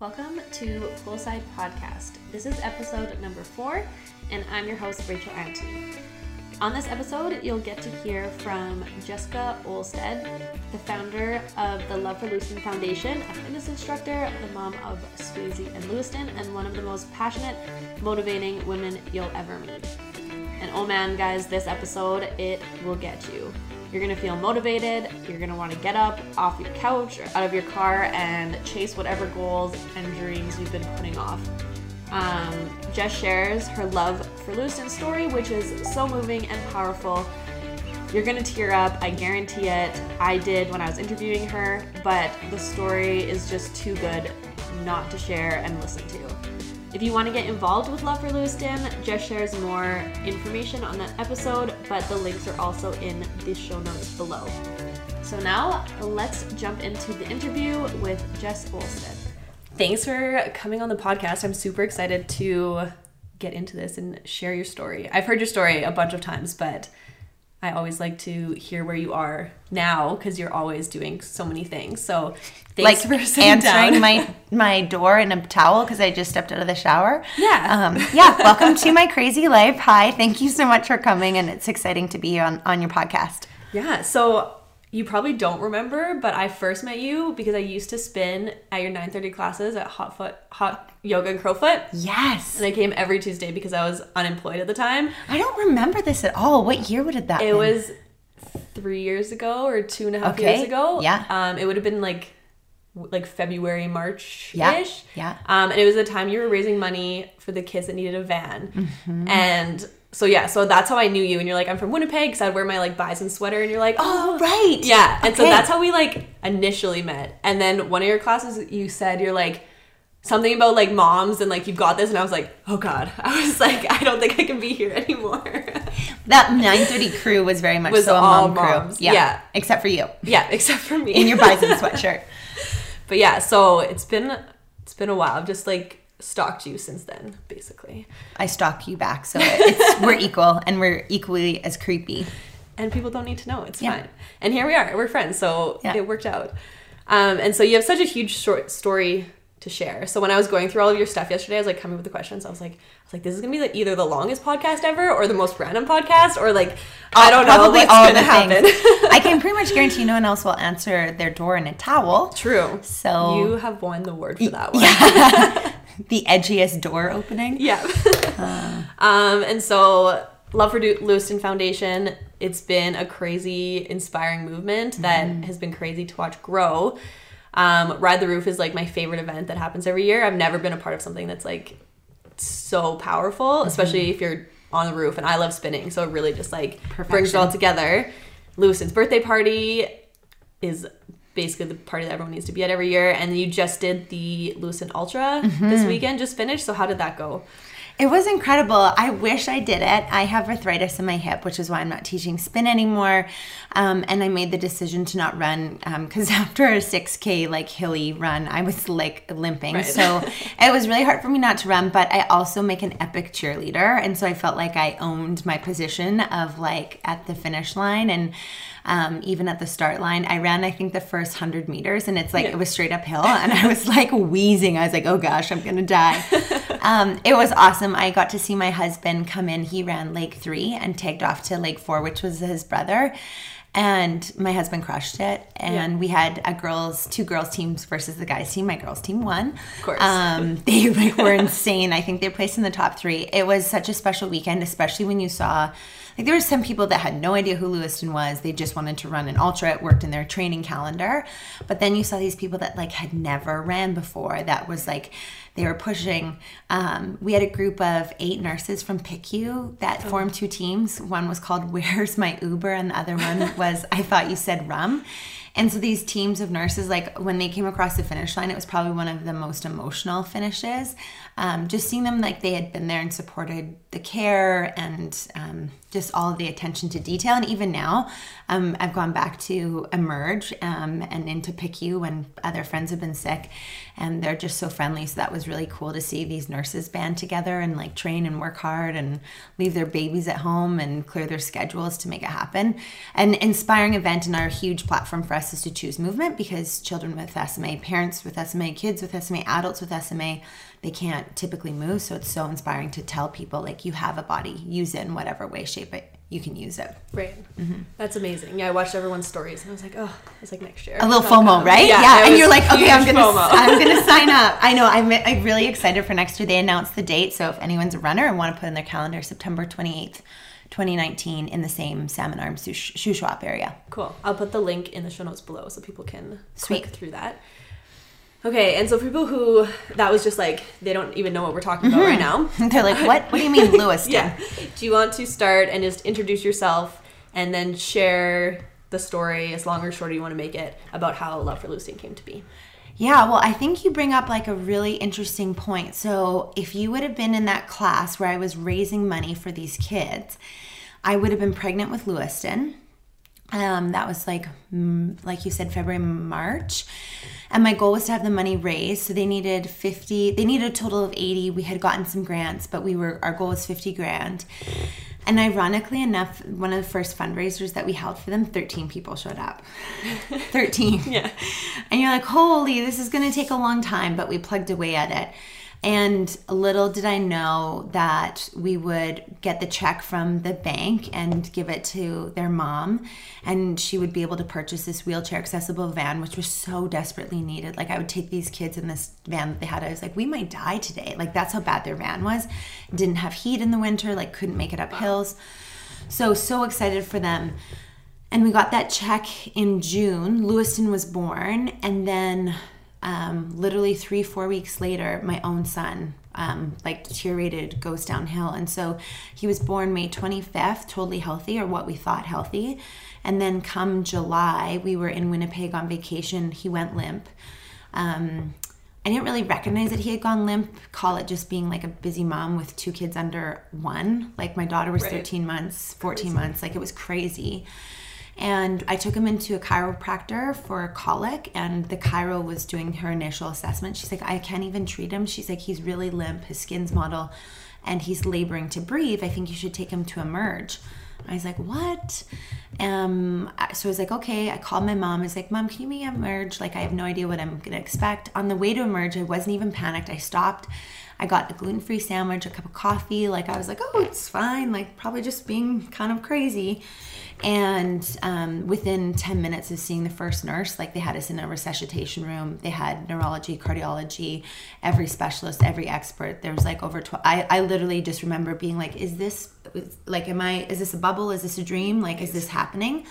Welcome to Poolside Podcast. This is episode number four, and I'm your host, Rachel Anthony. On this episode, you'll get to hear from Jessica Olstead, the founder of the Love for Lewiston Foundation, a fitness instructor, the mom of Swayze and Lewiston, and one of the most passionate, motivating women you'll ever meet. And oh man, guys, this episode, it will get you. You're gonna feel motivated, you're gonna wanna get up off your couch or out of your car and chase whatever goals and dreams you've been putting off. Um, Jess shares her love for Lewiston story, which is so moving and powerful. You're gonna tear up, I guarantee it. I did when I was interviewing her, but the story is just too good not to share and listen to. If you want to get involved with Love for Lewiston, Jess shares more information on that episode, but the links are also in the show notes below. So now let's jump into the interview with Jess Olstead. Thanks for coming on the podcast. I'm super excited to get into this and share your story. I've heard your story a bunch of times, but I always like to hear where you are now because you're always doing so many things. So thanks like for answering my my door in a towel because I just stepped out of the shower. Yeah. Um, yeah. Welcome to my crazy life. Hi. Thank you so much for coming, and it's exciting to be on on your podcast. Yeah, so you probably don't remember, but I first met you because I used to spin at your 9:30 classes at Hot Foot Hot Yoga and Crowfoot. Yes. And I came every Tuesday because I was unemployed at the time. I don't remember this at all. What year would it that? It been? was three years ago or two and a half Okay, years ago. yeah. Um, it would have been like like February, March ish. Yeah, yeah. Um, and it was the time you were raising money for the kids that needed a van. Mm-hmm. And so yeah, so that's how I knew you. And you're like, I'm from Winnipeg, because I'd wear my like bison sweater, and you're like, Oh, oh. right. Yeah, and so that's how we like initially met. And then one of your classes, you said you're like something about like moms and like you've got this, and I was like, oh god, I was like, I don't think I can be here anymore. That 9:30 crew was very much Was so a mom moms, crew. yeah. Except for you yeah, except for me in your bison sweatshirt. But yeah, so it's been it's been a while. I've just like stalked you since then, basically. I stalk you back, so it's we're equal and we're equally as creepy. And people don't need to know. It's Yeah. fine. And here we are. We're friends, so Yeah. it worked out. Um, and so you have such a huge short story to share. So when I was going through all of your stuff yesterday, I was like coming with the questions. I was like, I was like, this is gonna be like either the longest podcast ever or the most random podcast or like I don't know Probably what's all gonna happen. I can pretty much guarantee no one else will answer their door in a towel. True. So You have won the award for that one. The edgiest door opening. Yeah. um, and so, Love for Lewiston Foundation, it's been a crazy, inspiring movement that has been crazy to watch grow. Um, Ride the Roof is like my favorite event that happens every year. I've never been a part of something that's like so powerful, especially if you're on the roof. And I love spinning, so it really just like brings it all together. Lewiston's birthday party is basically the party that everyone needs to be at every year. And you just did the Lewiston Ultra this weekend, just finished. So how did that go? It was incredible. I wish I did it. I have arthritis in my hip, which is why I'm not teaching spin anymore. Um, and I made the decision to not run because after a 6K like hilly run, I was like limping. Right. So it was really hard for me not to run. But I also make an epic cheerleader, and so I felt like I owned my position of like at the finish line and. Um, even at the start line, I ran, I think, the first 100 meters, and it's like it was straight uphill. And I was like wheezing. I was like, oh gosh, I'm going to die. um, it was awesome. I got to see my husband come in. He ran Lake 3 and tagged off to Lake 4, which was his brother. And my husband crushed it. And we had a girls, two girls teams versus the guys team. My girls team won. Of course. Um, they like were insane. I think they placed in the top three. It was such a special weekend, especially when you saw like there were some people that had no idea who Lewiston was. They just wanted to run an ultra. It worked in their training calendar. But then you saw these people that like had never ran before. That was like they were pushing. Um, we had a group of eight nurses from PICU that formed two teams. One was called Where's My Uber, and the other one was I Thought You Said Rum. And so these teams of nurses, like when they came across the finish line, it was probably one of the most emotional finishes. Um, just seeing them like they had been there and supported the care and um, just all of the attention to detail. And even now, um, I've gone back to Emerge um, and into PICU when other friends have been sick, and they're just so friendly. So that was really cool to see these nurses band together and like train and work hard and leave their babies at home and clear their schedules to make it happen. An inspiring event and our huge platform for us Us is to Choose movement because children with SMA, parents with SMA, kids with SMA, adults with SMA, they can't typically move. So it's so inspiring to tell people like you have a body, use it in whatever way, shape it you can use it. Right. Mm-hmm. That's amazing. Yeah, I watched everyone's stories and I was like, oh, it's like next year. A little FOMO, right? Yeah, yeah. and you're like, okay, I'm gonna, FOMO. I'm gonna sign up. I know. I'm, I'm really excited for next year. They announced the date, so if anyone's a runner and want to put in their calendar, September 28th. 2019 in the same Salmon Arms Shuswap area. Cool. I'll put the link in the show notes below so people can Sweet. click through that. Okay, and so for people who that was just like they don't even know what we're talking about right mm-hmm. now. They're like, "What? What do you mean, Lewiston?" yeah. Do you want to start and just introduce yourself and then share the story, as long or short you want to make it, about how Love for Lewiston came to be? Yeah, well, I think you bring up like a really interesting point. So, if you would have been in that class where I was raising money for these kids, I would have been pregnant with Lewiston. Um, that was like, like you said, February, March and my goal was to have the money raised so they needed 50 they needed a total of 80 we had gotten some grants but we were our goal was 50 grand. And ironically enough one of the first fundraisers that we held for them 13 people showed up. 13 yeah. And you're like holy this is going to take a long time but we plugged away at it and little did I know that we would get the check from the bank and give it to their mom. And she would be able to purchase this wheelchair accessible van, which was so desperately needed. Like, I would take these kids in this van that they had. I was like, we might die today. Like, that's how bad their van was. Didn't have heat in the winter, like, couldn't make it up hills. So, so excited for them. And we got that check in June. Lewiston was born. And then um, literally three, four weeks later, my own son um, like deteriorated, goes downhill. And so he was born May 25th, totally healthy, or what we thought healthy. And then come July, we were in Winnipeg on vacation. He went limp. Um, I didn't really recognize that he had gone limp. Call it just being like a busy mom with two kids under one. Like my daughter was right. 13 months, 14 crazy. months. Like it was crazy. And I took him into a chiropractor for colic, and the chiro was doing her initial assessment. She's like, I can't even treat him. She's like, he's really limp, his skin's mottled, and he's laboring to breathe. I think you should take him to emerge. I was like, what? Um, so I was like, okay. I called my mom. I was like, mom, can you make emerge? Like, I have no idea what I'm gonna expect. On the way to emerge, I wasn't even panicked. I stopped. I got a gluten free sandwich, a cup of coffee. Like, I was like, oh, it's fine. Like, probably just being kind of crazy. And um, within 10 minutes of seeing the first nurse, like they had us in a resuscitation room. They had neurology, cardiology, every specialist, every expert. There was like over 12. I, I literally just remember being like, is this, like, am I, is this a bubble? Is this a dream? Like, is this happening?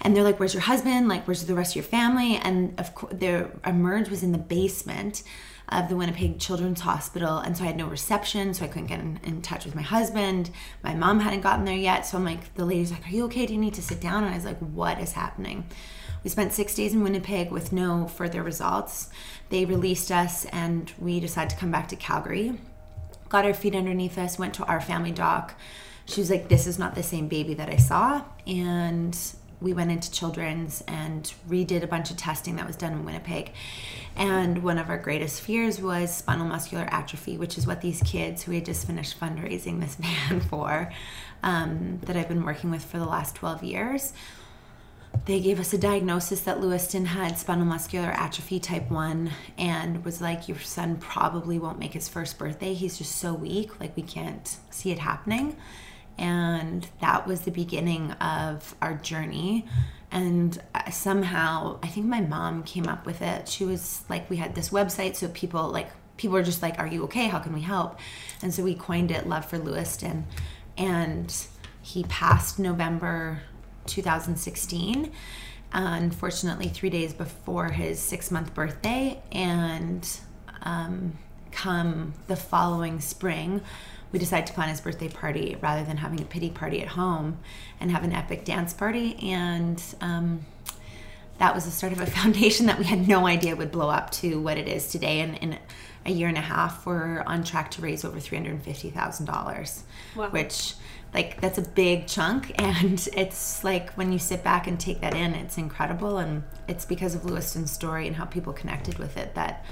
And they're like where's your husband like where's the rest of your family and of course their emerge was in the basement of the Winnipeg Children's Hospital. And so I had no reception, so I couldn't get in, in, touch with my husband. My mom hadn't gotten there yet. So I'm like, the lady's like, Are you okay? Do you need to sit down? And I was like, What is happening? We spent six days in Winnipeg with no further results. They released us and we decided to come back to Calgary. Got our feet underneath us, went to our family doc. She was like, This is not the same baby that I saw. And we went into children's and redid a bunch of testing that was done in Winnipeg. And one of our greatest fears was spinal muscular atrophy, which is what these kids who we had just finished fundraising this van for, um, that I've been working with for the last 12 years. They gave us a diagnosis that Lewiston had spinal muscular atrophy type 1 and was like, Your son probably won't make his first birthday. He's just so weak, like, we can't see it happening and that was the beginning of our journey. And somehow i think my mom came up with it. She was like we had this website so people like people were just like are you okay? How can we help? And so we coined it love for lewiston. And he passed november 2016 unfortunately three days before his six month birthday and um, come the following spring we decided to plan his birthday party rather than having a pity party at home and have an epic dance party. And um, that was the start of a foundation that we had no idea would blow up to what it is today. And in a year and a half, we're on track to raise over $350,000, wow. which like that's a big chunk and it's like when you sit back and take that in it's incredible and it's because of lewiston's story and how people connected with it that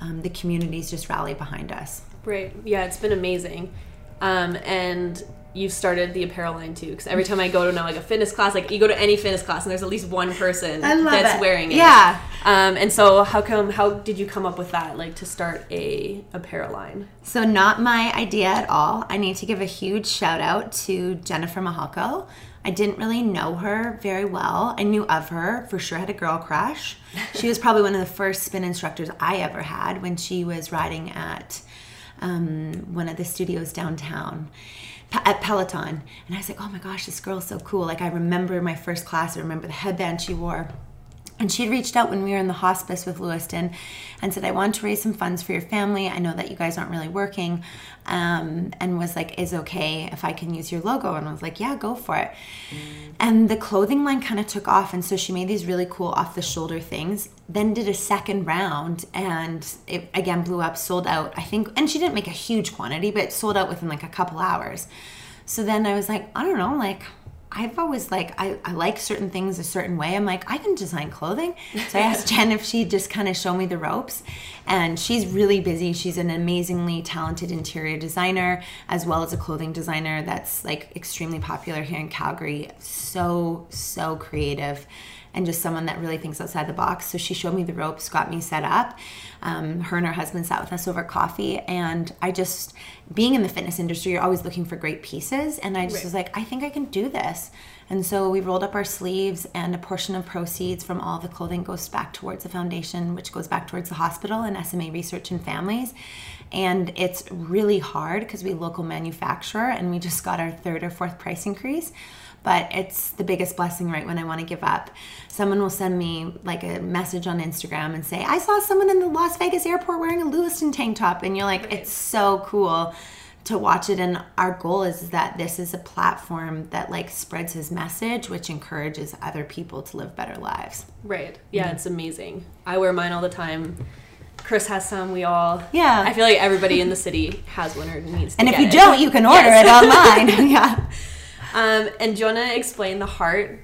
um, the communities just rally behind us Right. Yeah, it's been amazing. Um, and you've started the apparel line too. Because every time I go to now like a fitness class, like you go to any fitness class and there's at least one person that's it. wearing it. Yeah. Um, and so how come? How did you come up with that? Like to start a apparel line? So, not my idea at all. I need to give a huge shout out to Jennifer Mahalko. I didn't really know her very well. I knew of her, for sure, had a girl crush. She was probably one of the first spin instructors I ever had when she was riding at um, one of the studios downtown at Peloton. And I was like, oh my gosh, this girl's so cool. Like, I remember my first class, I remember the headband she wore. And she had reached out when we were in the hospice with Lewiston and said, I want to raise some funds for your family. I know that you guys aren't really working. Um, and was like, Is okay if I can use your logo? And I was like, Yeah, go for it. And the clothing line kind of took off. And so she made these really cool off the shoulder things, then did a second round and it again blew up, sold out, I think. And she didn't make a huge quantity, but it sold out within like a couple hours. So then I was like, I don't know, like, I've always like I, I like certain things a certain way. I'm like I can design clothing. So I asked Jen if she'd just kind of show me the ropes, and she's really busy. She's an amazingly talented interior designer as well as a clothing designer that's like extremely popular here in Calgary. So so creative. And just someone that really thinks outside the box. So she showed me the ropes, got me set up. Um, her and her husband sat with us over coffee, and I just, being in the fitness industry, you're always looking for great pieces. And I just Right. was like, I think I can do this. And so we rolled up our sleeves, and a portion of proceeds from all the clothing goes back towards the foundation, which goes back towards the hospital and SMA Research and Families. And it's really hard because we local manufacturer, and we just got our third or fourth price increase. But it's the biggest blessing right when I want to give up. Someone will send me like a message on Instagram and say, I saw someone in the Las Vegas airport wearing a Lewiston tank top. And you're like, Right. it's so cool to watch it and our goal is that this is a platform that like spreads his message which encourages other people to live better lives Right. Mm-hmm. Yeah, it's amazing. I wear mine all the time. Chris has some. We all. Yeah. I feel like everybody in the city has one or needs. And if you it. don't you can order Yes. it online yeah Um, and Jonah explain the heart,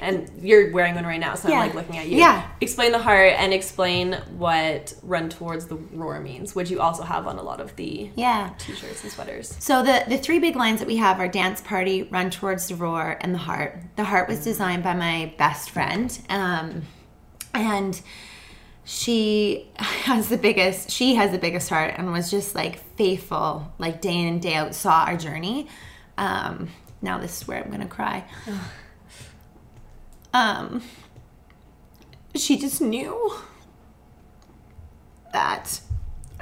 and you're wearing one right now, so Yeah. I'm like looking at you. Yeah. Explain the heart and explain what "Run Towards the Roar" means, which you also have on a lot of the yeah t-shirts and sweaters. So the the three big lines that we have are dance party, run towards the roar, and the heart. The heart was designed by my best friend, um, and she has the biggest. She has the biggest heart, and was just like faithful, like day in and day out. Saw our journey. Um, now this is where I'm gonna cry. Um, she just knew that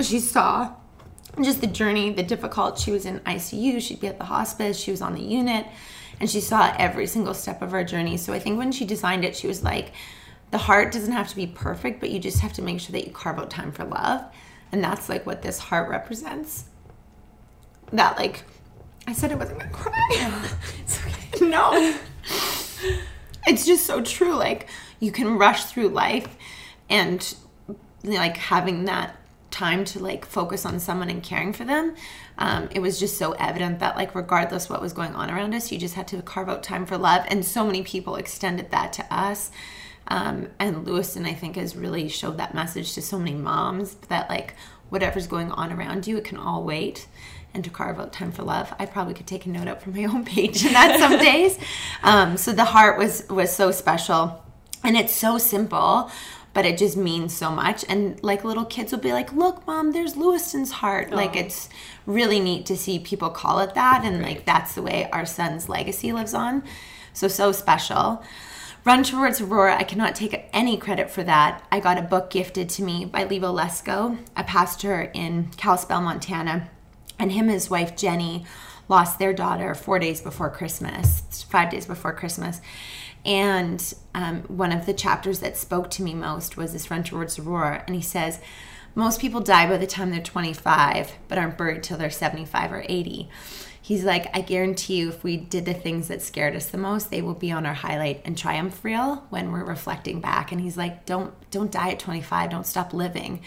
she saw just the journey, the difficult. She was in ICU, she'd be at the hospice, she was on the unit, and she saw every single step of her journey. So I think when she designed it, she was like, the heart doesn't have to be perfect, but you just have to make sure that you carve out time for love. And that's like what this heart represents. That, like, I said I wasn't gonna cry. It's okay. no. It's just so true. Like, you can rush through life and, like, having that time to, like, focus on someone and caring for them. Um, it was just so evident that, like, regardless what was going on around us, you just had to carve out time for love. And so many people extended that to us. Um, and Lewiston, I think, has really showed that message to so many moms that, like, whatever's going on around you, it can all wait. And to carve out time for love, I probably could take a note out from my own page in that some days. Um, so the heart was was so special, and it's so simple, but it just means so much. And like little kids will be like, "Look, mom, there's Lewiston's heart." Like it's really neat to see people call it that, and Right. like that's the way our son's legacy lives on. So so special. Run Towards the Roar, I cannot take any credit for that. I got a book gifted to me by Levi Lusko, a pastor in Kalispell, Montana. And him and his wife, Jenny, lost their daughter four days before Christmas, five days before Christmas. And um, one of the chapters that spoke to me most was this Run Towards the Roar. And he says, Most people die by the time they're 25, but aren't buried till they're 75 or 80 he's like, I guarantee you, if we did the things that scared us the most, they will be on our highlight and triumph reel when we're reflecting back. And he's like, don't don't die at 25, don't stop living.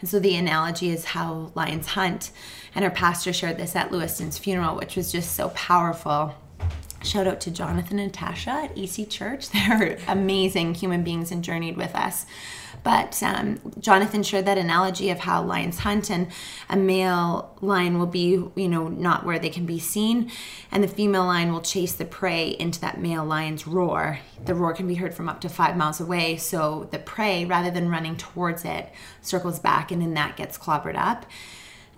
And so the analogy is how lions hunt. And our pastor shared this at Lewiston's funeral, which was just so powerful. Shout out to Jonathan and Tasha at EC Church. They're amazing human beings and journeyed with us. But um, Jonathan shared that analogy of how lions hunt, and a male lion will be, you know, not where they can be seen, and the female lion will chase the prey into that male lion's roar. The roar can be heard from up to five miles away, so the prey, rather than running towards it, circles back, and then that gets clobbered up.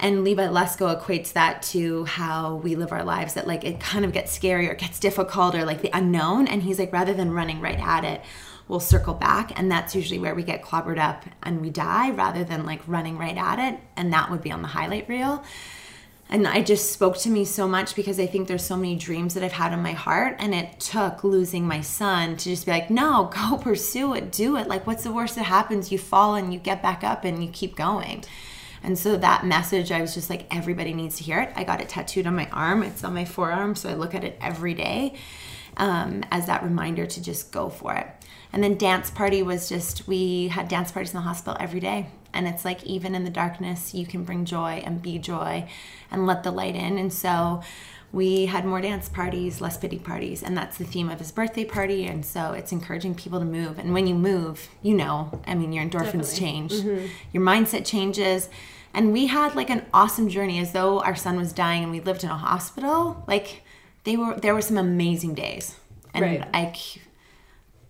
And Levi Lusko equates that to how we live our lives that like it kind of gets scary or gets difficult or like the unknown. And he's like, rather than running right at it, we'll circle back. And that's usually where we get clobbered up and we die rather than like running right at it. And that would be on the highlight reel. And I just spoke to me so much because I think there's so many dreams that I've had in my heart. And it took losing my son to just be like, no, go pursue it, do it. Like, what's the worst that happens? You fall and you get back up and you keep going. And so that message, I was just like, everybody needs to hear it. I got it tattooed on my arm. It's on my forearm, so I look at it every day um, as that reminder to just go for it. And then dance party was just, we had dance parties in the hospital every day. And it's like, even in the darkness, you can bring joy and be joy and let the light in. And so we had more dance parties, less pity parties, and that's the theme of his birthday party. And so it's encouraging people to move. And when you move, you know, I mean, your endorphins Definitely. change, mm-hmm. your mindset changes. And we had like an awesome journey as though our son was dying and we lived in a hospital. Like they were, there were some amazing days. And right.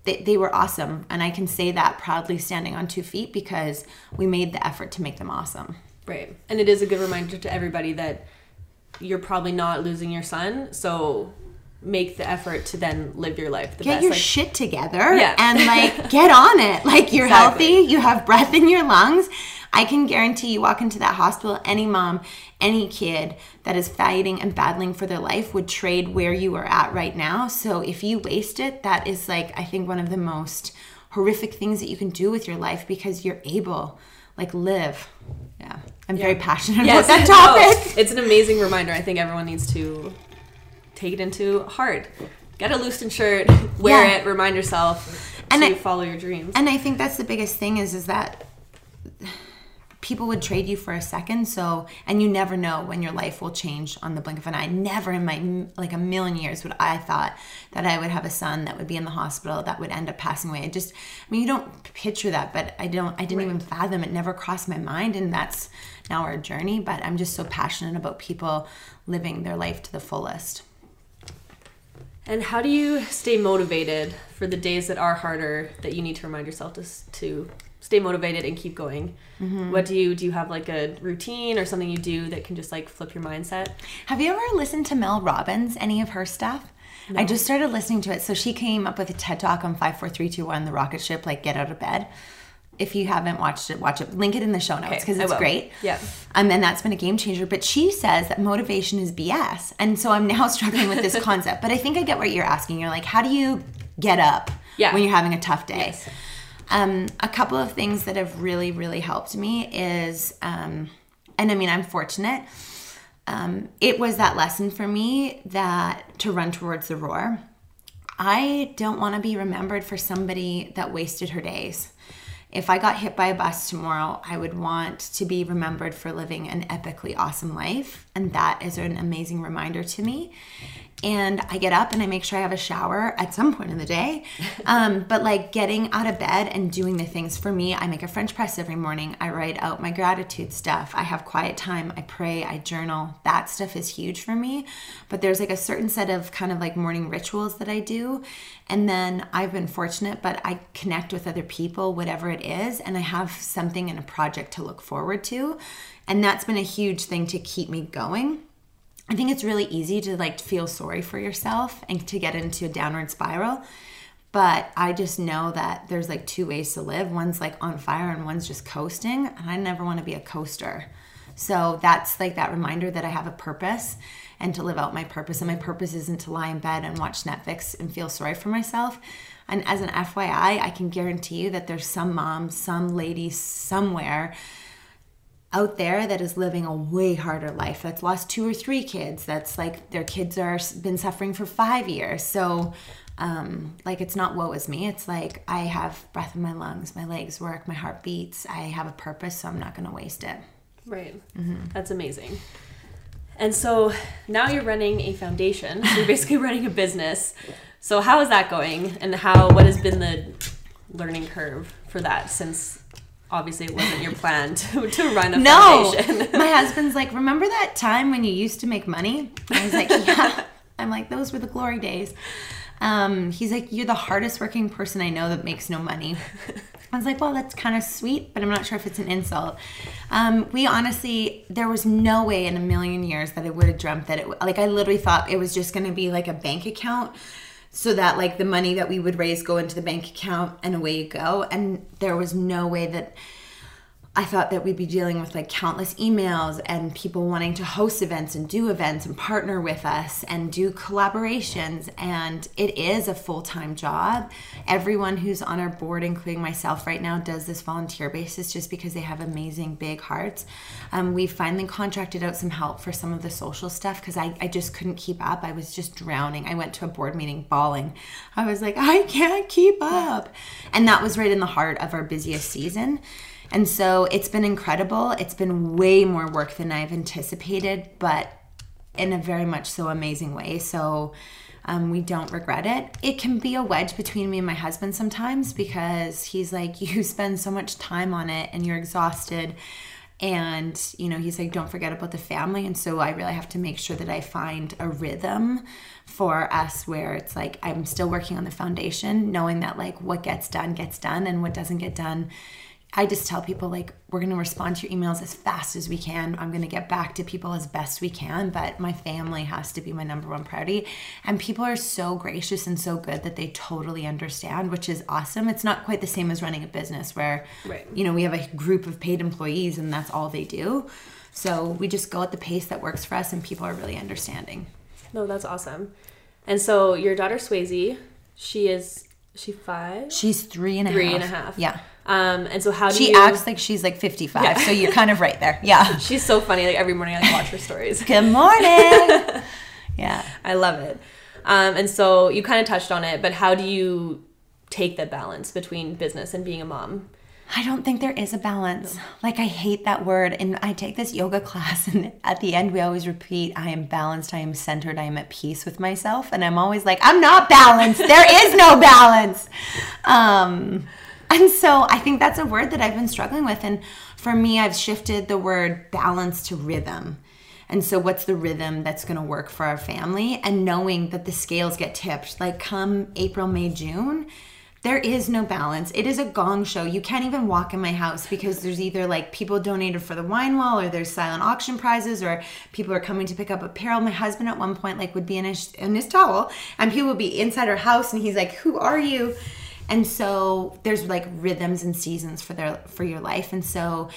They, they were awesome. And I can say that proudly standing on two feet because we made the effort to make them awesome. Right. And it is a good reminder to everybody that you're probably not losing your son. So make the effort to then live your life the get best. your like, shit together yeah. and like get on it like you're exactly. healthy you have breath in your lungs i can guarantee you walk into that hospital any mom any kid that is fighting and battling for their life would trade where you are at right now so if you waste it that is like i think one of the most horrific things that you can do with your life because you're able like live yeah I'm yeah. very passionate yes. about that oh, topic. No, it's an amazing reminder. I think everyone needs to take it into heart. Get a Lewiston shirt, wear yeah. it, remind yourself and to I, follow your dreams. And I think that's the biggest thing is is that people would trade you for a second so and you never know when your life will change on the blink of an eye. Never in my like a million years would i thought that i would have a son that would be in the hospital that would end up passing away. I just i mean you don't picture that but i don't i didn't right. even fathom it. Never crossed my mind and that's now our journey but i'm just so passionate about people living their life to the fullest. And how do you stay motivated for the days that are harder that you need to remind yourself to, to stay motivated and keep going. Mm-hmm. What do you do? You have like a routine or something you do that can just like flip your mindset? Have you ever listened to Mel Robbins? Any of her stuff? No. I just started listening to it. So she came up with a TED talk on five, four, three, two, one, the rocket ship, like get out of bed. If you haven't watched it, watch it. Link it in the show notes because okay, it's great. Yeah. Um, and that's been a game changer. But she says that motivation is BS. And so I'm now struggling with this concept. But I think I get what you're asking. You're like, how do you get up yeah. when you're having a tough day? Yes. Um, a couple of things that have really, really helped me is, um, and I mean, I'm fortunate. Um, it was that lesson for me that to run towards the roar. I don't want to be remembered for somebody that wasted her days. If I got hit by a bus tomorrow, I would want to be remembered for living an epically awesome life. And that is an amazing reminder to me and I get up and I make sure I have a shower at some point in the day. Um, but like getting out of bed and doing the things for me, I make a French press every morning. I write out my gratitude stuff. I have quiet time. I pray. I journal. That stuff is huge for me. But there's like a certain set of kind of like morning rituals that I do. And then I've been fortunate, but I connect with other people, whatever it is, and I have something in a project to look forward to. And that's been a huge thing to keep me going I think it's really easy to like feel sorry for yourself and to get into a downward spiral. But I just know that there's like two ways to live. One's like on fire and one's just coasting. And I never want to be a coaster. So that's like that reminder that I have a purpose and to live out my purpose. And my purpose isn't to lie in bed and watch Netflix and feel sorry for myself. And as an FYI, I can guarantee you that there's some mom, some lady somewhere out there that is living a way harder life that's lost two or three kids that's like their kids are been suffering for five years. So um, like it's not woe is me. It's like i have breath in my lungs my legs work my heart beats i have a purpose so i'm not going to waste it. Right. Mm-hmm. that's amazing. And so now you're running a foundation. So you're basically running a business. So how is that going? And how what has been the learning curve for that since obviously it wasn't your plan to, to run a No. foundation. My husband's like, remember that time when you used to make money? I was like, yeah. I'm like, those were the glory days. Um, he's like, you're the hardest working person I know that makes no money. I was like, well, that's kind of sweet, but I'm not sure if it's an insult. Um, we honestly, there was no way in a million years that I would have dreamt that it, like, I literally thought it was just going to be like a bank account so that like the money that we would raise go into the bank account and away you go. And there was no way that I thought that we'd be dealing with like countless emails and people wanting to host events and do events and partner with us and do collaborations. And it is a full time job. Everyone who's on our board, including myself right now, does this volunteer basis just because they have amazing big hearts. Um, we finally contracted out some help for some of the social stuff because I, I just couldn't keep up. I was just drowning. I went to a board meeting bawling. I was like, I can't keep up. And that was right in the heart of our busiest season. And so it's been incredible. It's been way more work than I've anticipated, but in a very much so amazing way. So um, we don't regret it. It can be a wedge between me and my husband sometimes because he's like, You spend so much time on it and you're exhausted. And, you know, he's like, Don't forget about the family. And so I really have to make sure that I find a rhythm for us where it's like I'm still working on the foundation, knowing that like what gets done gets done and what doesn't get done I just tell people like we're going to respond to your emails as fast as we can. I'm going to get back to people as best we can, but my family has to be my number one priority. And people are so gracious and so good that they totally understand, which is awesome. It's not quite the same as running a business where Right. you know, we have a group of paid employees and that's all they do. So we just go at the pace that works for us and people are really understanding. no, that's awesome. And so your daughter Swayze, she is she five? She's three and a half. Three and a half. Yeah. Um, and so how do She you? acts like she's like 55. Yeah. So you're kind of right there. Yeah. She's so funny. Like every morning, I like, watch her stories. Good morning. yeah. I love it. Um, and so you kind of touched on it, but how do you take the balance between business and being a mom? I don't think there is a balance. Like I hate that word and I take this yoga class and at the end we always repeat I am balanced, I am centered, I am at peace with myself and I'm always like I'm not balanced. There is no balance. Um and so I think that's a word that I've been struggling with and for me I've shifted the word balance to rhythm. And so, what's the rhythm that's going to work for our family? And knowing that the scales get tipped, like come April, May, June, there is no balance. It is a gong show. You can't even walk in my house because there's either like people donated for the wine wall or there's silent auction prizes or people are coming to pick up apparel. My husband at one point like would be in his in his towel and people would be inside our house and he's like, "Who are you?" And so there's like rhythms and seasons for their for your life. And so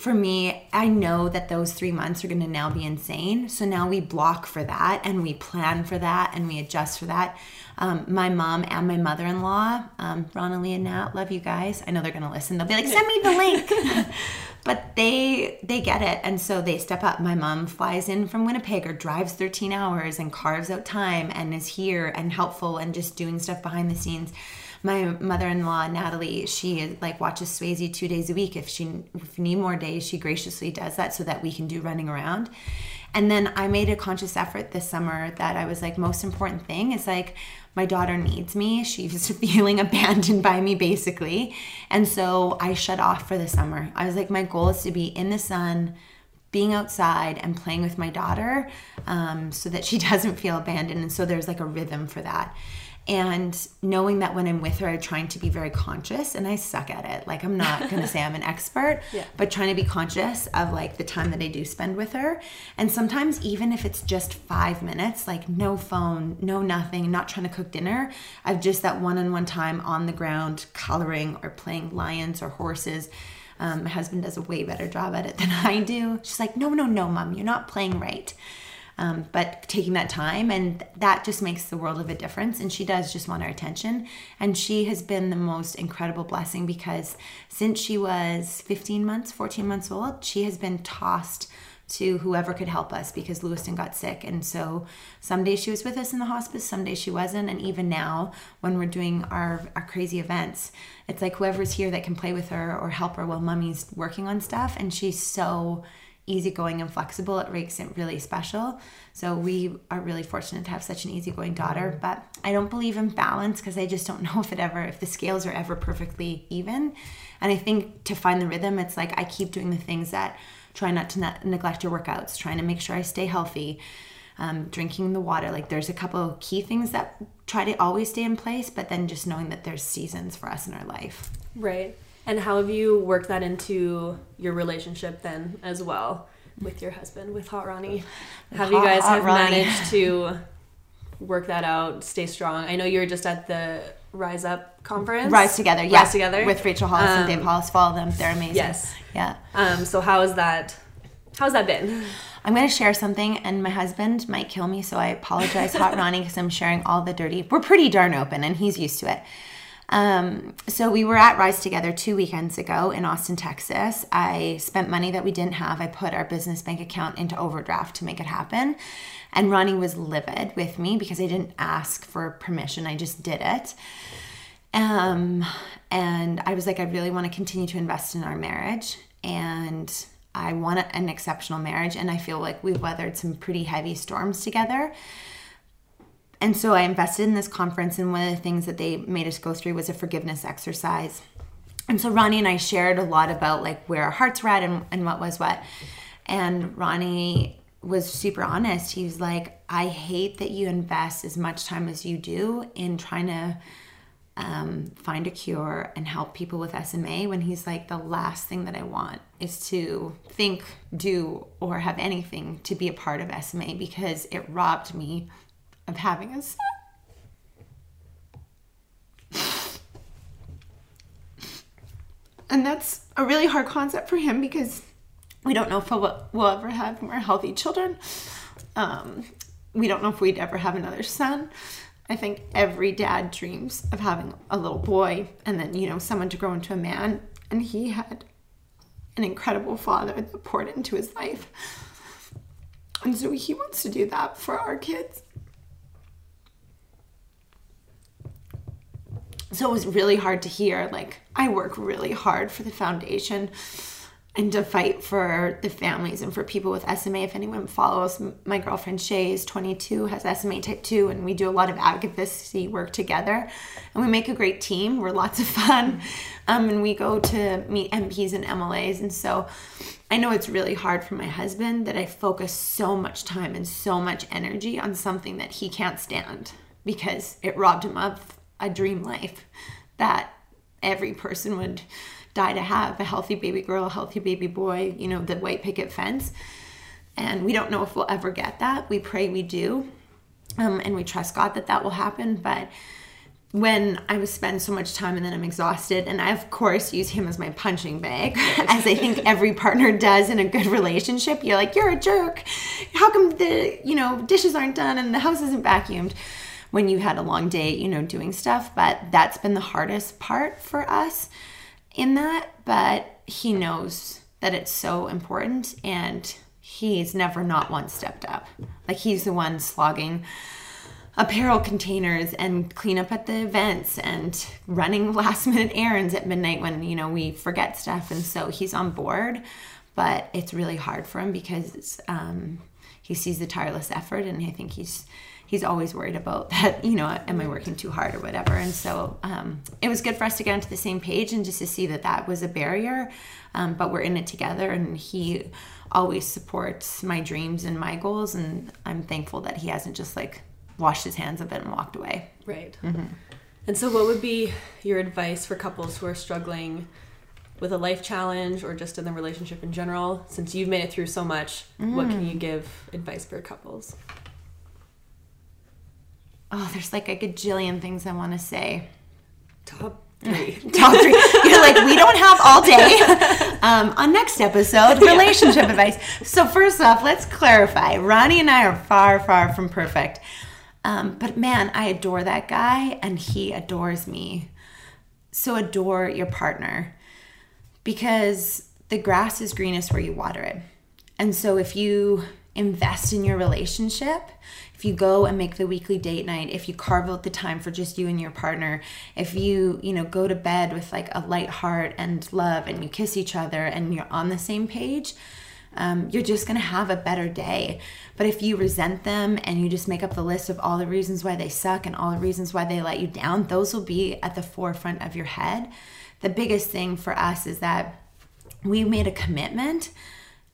for me, I know that those three months are going to now be insane. So now we block for that and we plan for that and we adjust for that. Um, my mom and my mother in law, um, and Nat, love you guys. I know they're going to listen. They'll be like, send me the link. but they they get it and so they step up my mom flies in from winnipeg or drives 13 hours and carves out time and is here and helpful and just doing stuff behind the scenes my mother-in-law natalie she like watches swayze two days a week. If she if need more days she graciously does that so that we can do running around. And then i made a conscious effort this summer that i was like most important thing is like my daughter needs me. She's feeling abandoned by me basically. And so i shut off for the summer. I was like my goal is to be in the sun being outside and playing with my daughter um, so that she doesn't feel abandoned. And so there's like a rhythm for that and knowing that when I'm with her, I'm trying to be very conscious, and I suck at it. Like I'm not gonna say I'm an expert, Yeah. but trying to be conscious of like the time that I do spend with her. And sometimes even if it's just five minutes, like no phone, no nothing, not trying to cook dinner, I've just that one-on-one time on the ground coloring or playing lions or horses. Um, my husband does a way better job at it than I do. She's like, no, no, no, mom, you're not playing right. Um, but taking that time and that just makes the world of a difference and she does just want our attention. And she has been the most incredible blessing because since she was 15 months 14 months old she has been tossed to whoever could help us because lewiston got sick. And so some days she was with us in the hospice some days she wasn't. And even now when we're doing our, our crazy events it's like whoever's here that can play with her or help her while mummy's working on stuff. And she's so easygoing and flexible, it makes it really special. So we are really fortunate to have such an easygoing daughter. But I don't believe in balance because I just don't know if it ever, if the scales are ever perfectly even. And I think to find the rhythm, it's like I keep doing the things that try not to ne- neglect your workouts, trying to make sure I stay healthy. Um, drinking the water. Like there's a couple of key things that try to always stay in place, but then just knowing that there's seasons for us in our life. Right. And how have you worked that into your relationship then as well with your husband, with Hot Ronnie? Have you guys have Ronnie. managed to work that out, stay strong? I know you were just at the Rise Up conference. Rise together, yeah. Rise together with Rachel Hollis and Um, Dave Hollis. Follow them; they're amazing. Yes. yeah. Um, so how is that? How's that been? I'm going to share something, and my husband might kill me, so I apologize, Hot Ronnie, because I'm sharing all the dirty. We're pretty darn open, and he's used to it. Um, so we were at Rise Together two weekends ago in Austin, Texas. I spent money that we didn't have. I put our business bank account into overdraft to make it happen. And Ronnie was livid with me because I didn't ask for permission. I just did it. Um, and I was like, I really want to continue to invest in our marriage. And I want an exceptional marriage. And I feel like we've weathered some pretty heavy storms together. And so I invested in this conference, and one of the things that they made us go through was a forgiveness exercise. And so Ronnie and I shared a lot about like where our hearts were at and, and what was what. And Ronnie was super honest. He was like, I hate that you invest as much time as you do in trying to um, find a cure and help people with SMA when he's like, the last thing that I want is to think, do, or have anything to be a part of SMA because it robbed me of having a son. And that's a really hard concept for him because we don't know if we'll, ever have more healthy children. Um, we don't know if we'd ever have another son. I think every dad dreams of having a little boy and then, you know, someone to grow into a man. And he had an incredible father that poured into his life. And so he wants to do that for our kids. So it was really hard to hear. Like, I work really hard for the foundation and to fight for the families and for people with SMA. If anyone follows, my girlfriend Shay is 22, has SMA type 2, and we do a lot of advocacy work together. And we make a great team. We're lots of fun. Um, and we go to meet MPs and MLAs. And so I know it's really hard for my husband that I focus so much time and so much energy on something that he can't stand because it robbed him of a dream life that every person would die to have a healthy baby girl, a healthy baby boy, you know, the white picket fence. And we don't know if we'll ever get that. We pray we do. Um, and we trust God that that will happen. But when I was spend so much time and then I'm exhausted, and I of course use him as my punching bag, as I think every partner does in a good relationship. You're like, you're a jerk. How come the you know dishes aren't done and the house isn't vacuumed? When you had a long day, you know, doing stuff. But that's been the hardest part for us in that. But he knows that it's so important, and he's never not once stepped up. Like he's the one slogging apparel containers and clean up at the events and running last minute errands at midnight when you know we forget stuff and so he's on board but it's really hard for him because um, he sees the tireless effort and i think he's he's always worried about that you know am i working too hard or whatever and so um, it was good for us to get onto the same page and just to see that that was a barrier um, but we're in it together and he always supports my dreams and my goals and i'm thankful that he hasn't just like washed his hands of it and walked away. Right. And so, what would be your advice for couples who are struggling with a life challenge or just in the relationship in general? Since you've made it through so much, what can you give advice for couples? Oh, there's like a gajillion things I want to say. Top three. Top three. You're like, we don't have all day. Um, on next episode, relationship advice. So, first off, let's clarify Ronnie and I are far, far from perfect. Um, but man, I adore that guy and he adores me. So, adore your partner because the grass is greenest where you water it. And so, if you invest in your relationship, if you go and make the weekly date night, if you carve out the time for just you and your partner, if you, you know, go to bed with like a light heart and love and you kiss each other and you're on the same page, um, you're just going to have a better day. But if you resent them and you just make up the list of all the reasons why they suck and all the reasons why they let you down, those will be at the forefront of your head. The biggest thing for us is that we made a commitment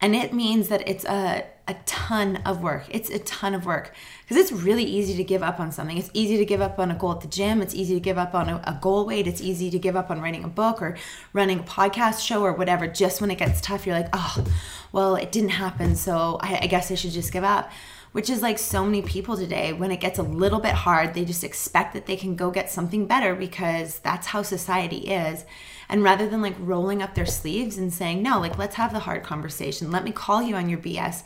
and it means that it's a, a ton of work. It's a ton of work because it's really easy to give up on something. It's easy to give up on a goal at the gym. It's easy to give up on a, a goal weight. It's easy to give up on writing a book or running a podcast show or whatever. Just when it gets tough, you're like, oh, well, it didn't happen. So I, I guess I should just give up which is like so many people today. When it gets a little bit hard, they just expect that they can go get something better because that's how society is. And rather than like rolling up their sleeves and saying, no, like, let's have the hard conversation. Let me call you on your BS.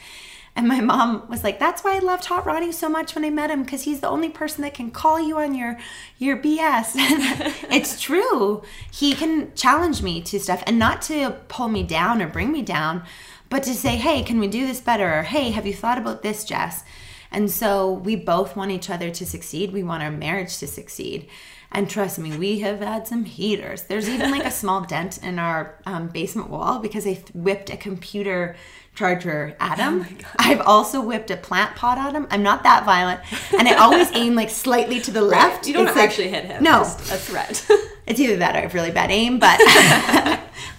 And my mom was like, "That's why I loved Hot Ronnie so much when I met him, because he's the only person that can call you on your your BS." it's true. He can challenge me to stuff, and not to pull me down or bring me down, but to say, "Hey, can we do this better?" Or, "Hey, have you thought about this, Jess?" And so we both want each other to succeed. We want our marriage to succeed. And trust me, we have had some heaters. There's even like a small dent in our um, basement wall because I whipped a computer charger at him. Oh I've also whipped a plant pot at him. I'm not that violent, and I always aim like slightly to the left. Right. You don't it's actually like, hit him. No, a threat. it's either that or I have really bad aim, but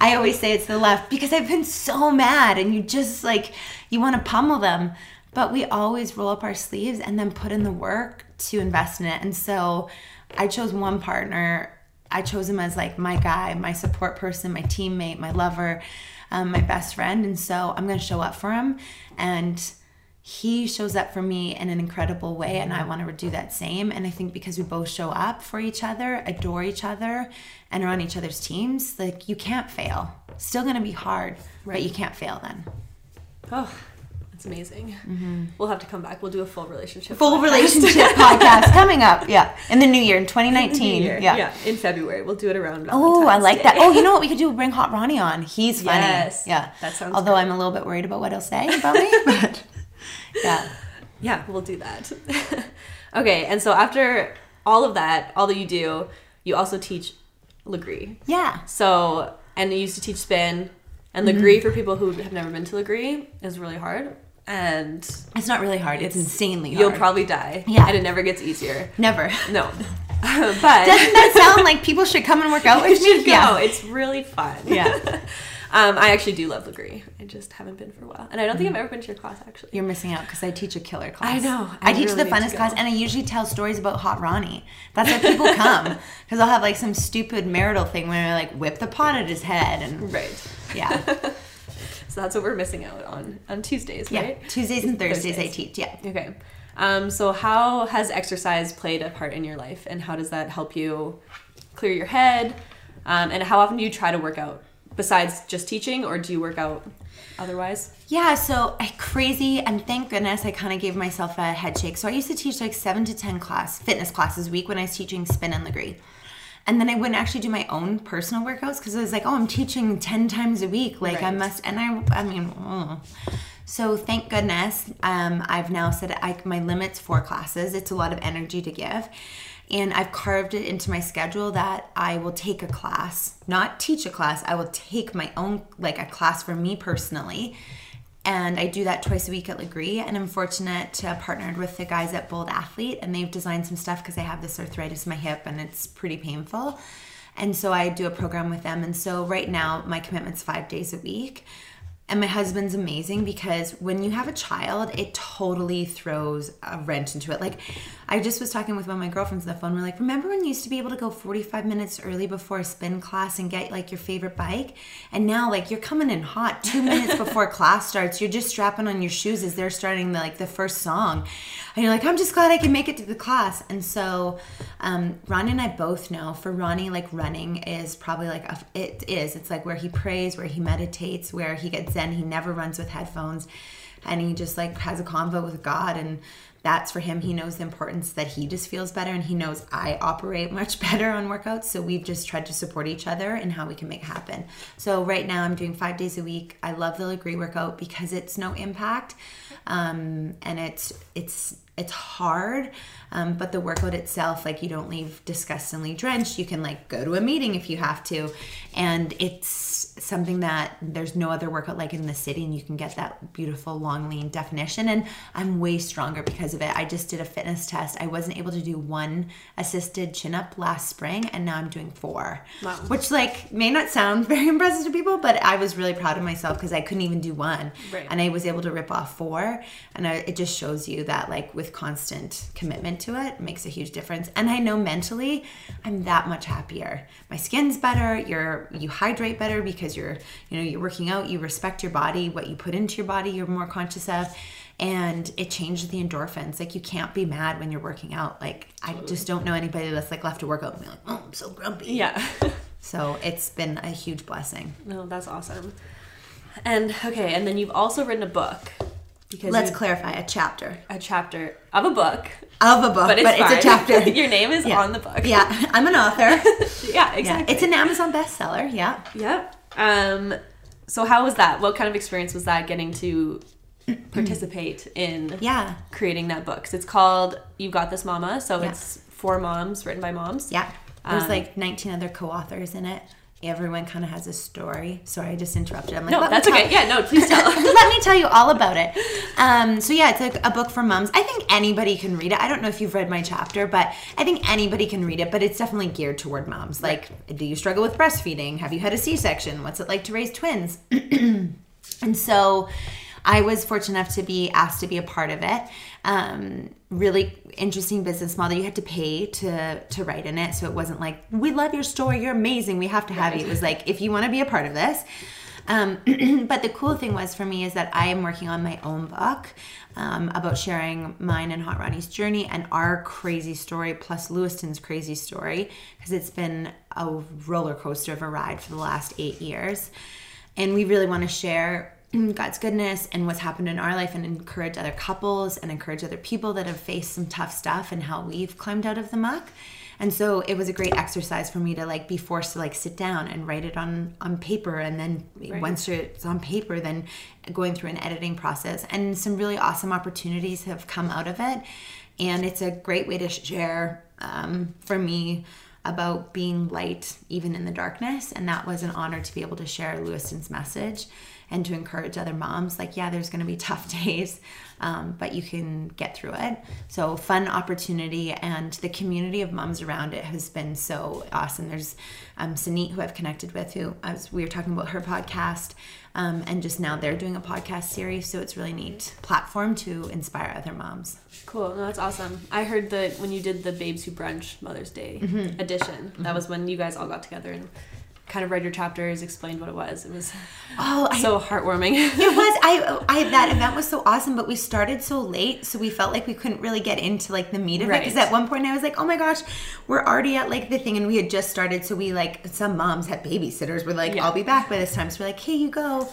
I always say it's the left because I've been so mad, and you just like you want to pummel them. But we always roll up our sleeves and then put in the work to invest in it. And so I chose one partner. I chose him as like my guy, my support person, my teammate, my lover, um, my best friend. And so I'm going to show up for him. And he shows up for me in an incredible way. And I want to do that same. And I think because we both show up for each other, adore each other, and are on each other's teams, like you can't fail. Still going to be hard, right. but you can't fail then. Oh, it's amazing. Mm-hmm. We'll have to come back. We'll do a full relationship. Full podcast. relationship podcast coming up. Yeah, in the new year in 2019. Yeah, yeah, in February. We'll do it around. Oh, I like Day. that. Oh, you know what we could do? Bring Hot Ronnie on. He's funny. Yes. Yeah, that sounds. Although I'm a little bit worried about what he'll say about me, but yeah, yeah, we'll do that. okay, and so after all of that, all that you do, you also teach Lagree. Yeah. So and you used to teach spin. And Lagree, mm-hmm. for people who have never been to Lagree, is really hard and it's not really hard. It's, it's insanely hard. You'll probably die. Yeah, and it never gets easier. Never. No. but doesn't that sound like people should come and work out with me? Yeah, it's really fun. Yeah. Um, I actually do love Lagree. I just haven't been for a while, and I don't think I've ever been to your class. Actually, you're missing out because I teach a killer class. I know. I, I teach really the funnest class, and I usually tell stories about Hot Ronnie. That's why people come because I'll have like some stupid marital thing where I like whip the pot at his head and right. Yeah. So that's what we're missing out on on Tuesdays, right? Yeah, Tuesdays and Thursdays, Thursdays. I teach. Yeah. Okay. Um, so how has exercise played a part in your life, and how does that help you clear your head? Um, and how often do you try to work out besides just teaching, or do you work out otherwise? Yeah, so I crazy, and thank goodness I kind of gave myself a head shake. So I used to teach like seven to ten class fitness classes a week when I was teaching spin and Lagree. And then I wouldn't actually do my own personal workouts because I was like, oh, I'm teaching 10 times a week. Like right. I must, and I, I mean, oh. so thank goodness um, I've now said I, my limit's four classes. It's a lot of energy to give. And I've carved it into my schedule that I will take a class, not teach a class. I will take my own, like a class for me personally and I do that twice a week at Lagree. And I'm fortunate to have partnered with the guys at Bold Athlete, and they've designed some stuff because I have this arthritis in my hip and it's pretty painful. And so I do a program with them. And so right now, my commitment's five days a week. And my husband's amazing because when you have a child, it totally throws a wrench into it. Like, I just was talking with one of my girlfriends on the phone. We're like, remember when you used to be able to go 45 minutes early before a spin class and get like your favorite bike? And now, like, you're coming in hot two minutes before class starts. You're just strapping on your shoes as they're starting the, like the first song. And you're like, I'm just glad I can make it to the class. And so, um, Ronnie and I both know for Ronnie, like, running is probably like, a, it is. It's like where he prays, where he meditates, where he gets zen. He never runs with headphones and he just like has a convo with God. And that's for him. He knows the importance that he just feels better and he knows I operate much better on workouts. So we've just tried to support each other and how we can make happen. So right now I'm doing five days a week. I love the Lagree workout because it's no impact. Um, and it's it's it's hard um, but the workout itself like you don't leave disgustingly drenched you can like go to a meeting if you have to and it's something that there's no other workout like in the city and you can get that beautiful long lean definition and i'm way stronger because of it. I just did a fitness test. I wasn't able to do one assisted chin up last spring and now i'm doing four. Wow. which like may not sound very impressive to people but i was really proud of myself because i couldn't even do one. Right. and i was able to rip off four and I, it just shows you that like with constant commitment to it, it makes a huge difference. And i know mentally i'm that much happier. My skin's better you're you hydrate better because you're you know you're working out you respect your body what you put into your body you're more conscious of and it changes the endorphins. Like you can't be mad when you're working out. Like i just don't know anybody that's like left to work out and be like oh i'm so grumpy. Yeah. So it's been a huge blessing. No that's awesome. And okay and then you've also written a book because let's clarify a chapter. A chapter of a book. Of a book but it's, but it's a chapter. Your name is yeah. on the book. Yeah i'm an author. Yeah exactly yeah. it's an amazon bestseller yeah. Yep um so how was that? What kind of experience was that getting to participate in yeah. creating that book? It's called you got this mama so yeah. it's for moms written by moms. Yeah. There's um, like 19 other co-authors in it everyone kind of has a story. Sorry, I just interrupted. I'm like, no, that's okay. Yeah, no, please tell. let me tell you all about it. Um, so yeah, it's like a book for moms. I think anybody can read it. I don't know if you've read my chapter, but I think anybody can read it. But it's definitely geared toward moms. Like, do you struggle with breastfeeding? Have you had a C-section? What's it like to raise twins? and so I was fortunate enough to be asked to be a part of it. Um, really interesting business model. You had to pay to to write in it, so it wasn't like we love your story, you're amazing, we have to have right. you. It was like if you want to be a part of this. Um, but the cool thing was for me is that I am working on my own book um, about sharing mine and Hot Ronnie's journey and our crazy story plus Lewiston's crazy story because it's been a roller coaster of a ride for the last eight years. And we really want to share God's goodness and what's happened in our life and encourage other couples and encourage other people that have faced some tough stuff and how we've climbed out of the muck. And so it was a great exercise for me to like be forced to like sit down and write it on on paper and then right. once it's on paper then going through an editing process and some really awesome opportunities have come out of it and it's a great way to share um, for me about being light even in the darkness and that was an honor to be able to share lewiston's message and to encourage other moms like yeah there's going to be tough days um, but you can get through it. So fun opportunity and the community of moms around it has been so awesome. There's um, Sanit who I've connected with who as we were talking about her podcast um, and just now they're doing a podcast series so it's really neat platform to inspire other moms. Cool. No, that's awesome. I heard that when you did the Babes Who Brunch Mother's Day mm-hmm. edition that mm-hmm. was when you guys all got together and kind of read your chapters, explained what it was. It was oh so I, heartwarming. it was. I, I that event was so awesome, but we started so late, so we felt like we couldn't really get into like the meat of right. it. Because at one point I was like, oh my gosh, we're already at like the thing, and we had just started. So we like some moms had babysitters. We're like, yeah. I'll be back by this time. So we're like, hey, you go.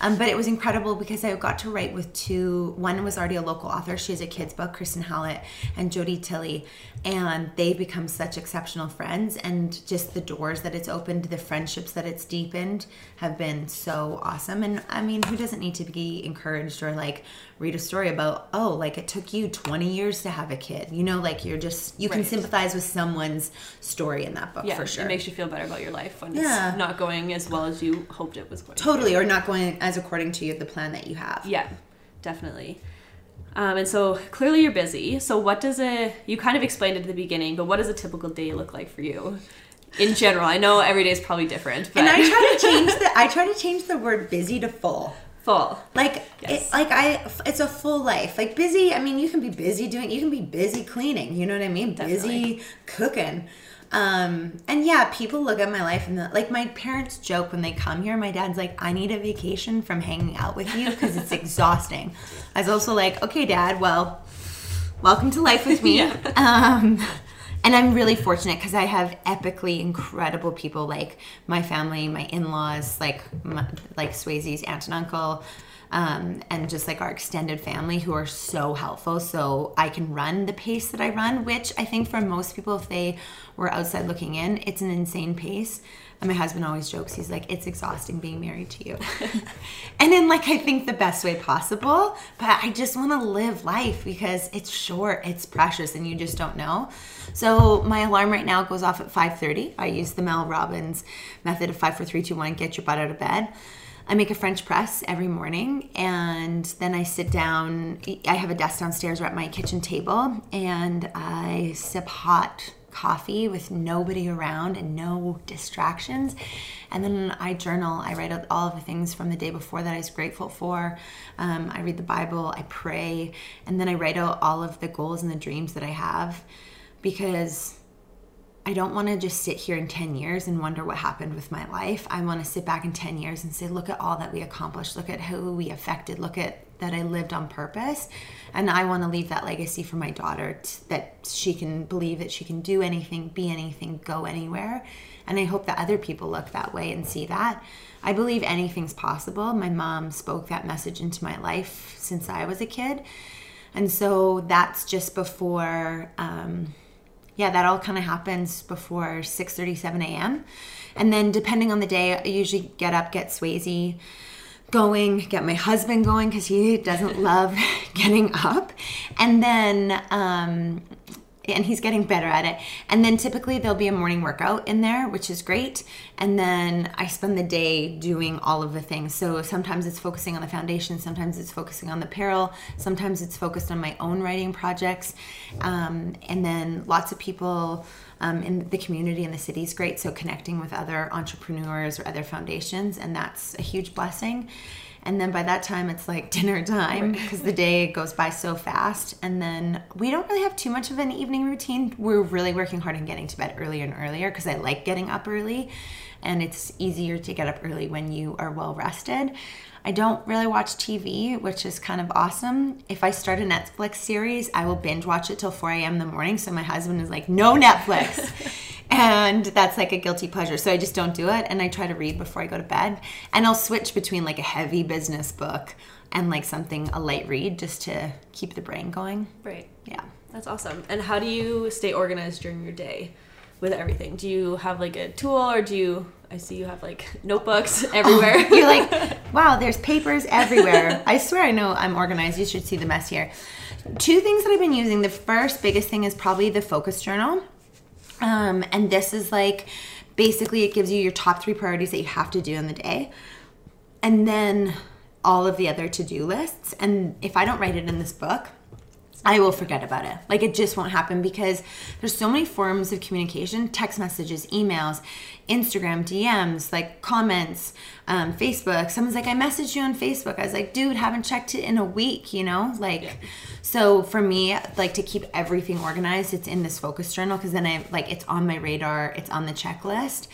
Um, but it was incredible because I got to write with two. One was already a local author. She has a kids book, Kristen Hallett and Jody Tilley, and they've become such exceptional friends. And just the doors that it's opened, the friendships that it's deepened, have been so awesome. And I mean, who doesn't need to be encouraged or like read a story about oh like it took you 20 years to have a kid. You know like you're just you right. can sympathize with someone's story in that book yeah, for sure. it makes you feel better about your life when yeah. it's not going as well as you hoped it was going totally or not going as according to you the plan that you have. Yeah definitely. Um, and so clearly you're busy. So what does a you kind of explained it at the beginning but what does a typical day look like for you? In general i know every day is probably different but. and i try to change the i try to change the word busy to full full like yes. it, like i it's a full life like busy i mean you can be busy doing you can be busy cleaning you know what i mean Definitely. busy cooking um and yeah people look at my life and the, like my parents joke when they come here my dad's like i need a vacation from hanging out with you because it's exhausting i was also like okay dad well welcome to life with me yeah. um and I'm really fortunate because I have epically incredible people like my family, my in-laws, like my, like Swayze's aunt and uncle, um, and just like our extended family who are so helpful. So I can run the pace that I run, which I think for most people, if they were outside looking in, it's an insane pace. And my husband always jokes, he's like, it's exhausting being married to you. and then, like, I think the best way possible, but I just want to live life because it's short, it's precious, and you just don't know. So my alarm right now goes off at 5.30. I use the Mel Robbins method of 5, 4, 3, 2, 1, get your butt out of bed. I make a French press every morning and then I sit down. I have a desk downstairs or at my kitchen table and I sip hot coffee with nobody around and no distractions. And then I journal. I write out all of the things from the day before that I was grateful for. Um, I read the Bible, I pray, and then I write out all of the goals and the dreams that I have because I don't want to just sit here in 10 years and wonder what happened with my life. I want to sit back in 10 years and say, look at all that we accomplished. Look at who we affected. Look at that I lived on purpose. And I want to leave that legacy for my daughter t- that she can believe that she can do anything, be anything, go anywhere. And I hope that other people look that way and see that. I believe anything's possible. My mom spoke that message into my life since I was a kid. And so that's just before. Um, yeah, that all kind of happens before 6 37 a.m. And then depending on the day, I usually get up, get Swayze going, get my husband going because he doesn't love getting up. And then um, and he's getting better at it. And then typically there'll be a morning workout in there, which is great. And then I spend the day doing all of the things. So sometimes it's focusing on the foundation, sometimes it's focusing on the apparel, sometimes it's focused on my own writing projects. Um, and then lots of people um, in the community in the city is great. So connecting with other entrepreneurs or other foundations, and that's a huge blessing and then by that time it's like dinner time because the day goes by so fast and then we don't really have too much of an evening routine we're really working hard on getting to bed earlier and earlier because i like getting up early and it's easier to get up early when you are well rested I don't really watch TV, which is kind of awesome. If I start a Netflix series, I will binge watch it till 4 a.m. in the morning. So my husband is like, no Netflix. and that's like a guilty pleasure. So I just don't do it. And I try to read before I go to bed. And I'll switch between like a heavy business book and like something, a light read just to keep the brain going. Right. Yeah. That's awesome. And how do you stay organized during your day with everything? Do you have like a tool or do you I see you have like notebooks oh, everywhere. Oh, you're like, wow, there's papers everywhere. I swear I know I'm organized. You should see the mess here. Two things that I've been using. The first biggest thing is probably the focus journal. Um, and this is like basically it gives you your top three priorities that you have to do in the day. And then all of the other to do lists. And if I don't write it in this book, I will forget about it. Like it just won't happen because there's so many forms of communication text messages, emails, Instagram, DMs, like comments, um, Facebook. Someone's like, I messaged you on Facebook. I was like, dude, haven't checked it in a week, you know? Like, yeah. so for me, like to keep everything organized, it's in this focus journal because then I like it's on my radar, it's on the checklist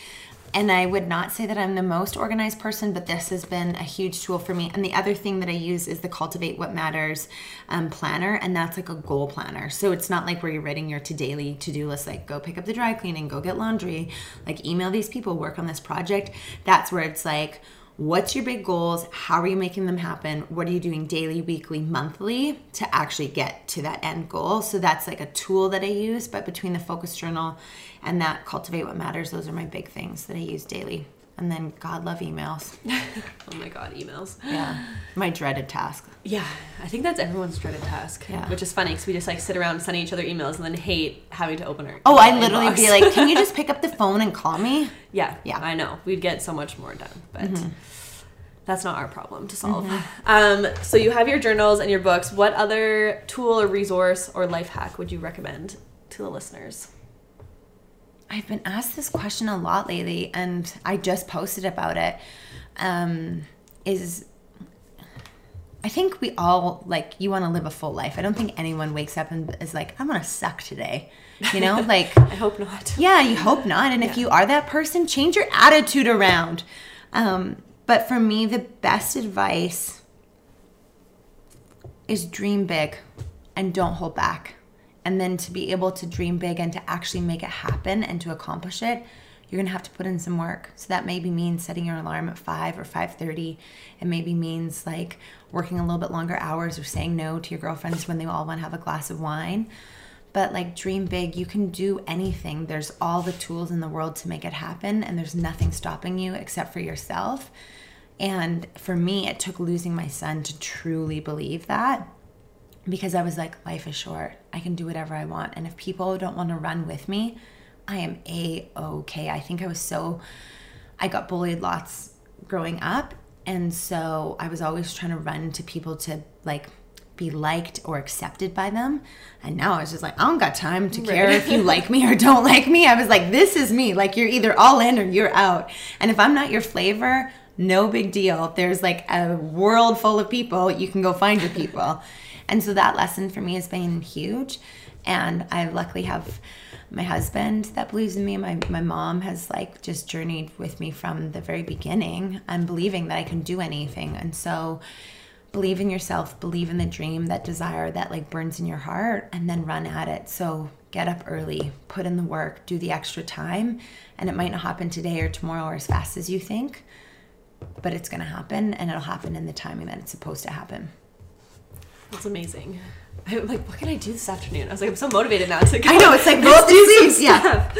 and I would not say that I'm the most organized person, but this has been a huge tool for me. And the other thing that I use is the Cultivate What Matters um, planner, and that's like a goal planner. So it's not like where you're writing your to daily to do list, like go pick up the dry cleaning, go get laundry, like email these people, work on this project. That's where it's like, what's your big goals how are you making them happen what are you doing daily weekly monthly to actually get to that end goal so that's like a tool that i use but between the focus journal and that cultivate what matters. Those are my big things that i use daily. And then god love emails. Oh my god emails. Yeah. My dreaded task. Yeah i think that's everyone's dreaded task yeah. which is funny because we just like sit around sending each other emails and then hate having to open our oh i literally be like can you just pick up the phone and call me? Yeah yeah. I know. We'd get so much more done but mm-hmm. that's not our problem to solve. Mm-hmm. um, so you have your journals and your books. What other tool or resource or life hack would you recommend to the listeners I've been asked this question a lot lately, and I just posted about it. Um, is I think we all like you want to live a full life. I don't think anyone wakes up and is like, I'm gonna suck today. You know, like I hope not. Yeah, you hope not. And yeah. if you are that person, change your attitude around. Um, but for me, the best advice is dream big and don't hold back and then to be able to dream big and to actually make it happen and to accomplish it you're gonna have to put in some work. So that maybe means setting your alarm at five or five thirty. It maybe means like working a little bit longer hours or saying no to your girlfriends when they all want to have a glass of wine. But like dream big, you can do anything. There's all the tools in the world to make it happen, and there's nothing stopping you except for yourself. And for me, it took losing my son to truly believe that because I was like, life is short. I can do whatever I want. And if people don't want to run with me, I am a okay. I think I was so, I got bullied lots growing up. And so I was always trying to run to people to like be liked or accepted by them. And now I was just like, I don't got time to care right. if you like me or don't like me. I was like, this is me. Like, you're either all in or you're out. And if I'm not your flavor, no big deal. There's like a world full of people. You can go find your people. and so that lesson for me has been huge. And I luckily have my husband that believes in me. My, my mom has like just journeyed with me from the very beginning and believing that I can do anything. And so believe in yourself, believe in the dream, that desire that like burns in your heart, and then run at it. So get up early, put in the work, do the extra time. And it might not happen today or tomorrow or as fast as you think, but it's going to happen and it'll happen in the timing that it's supposed to happen. That's amazing. I'm like, what can I do this afternoon? I was like, I'm so motivated now to like, I know it's like both these yeah.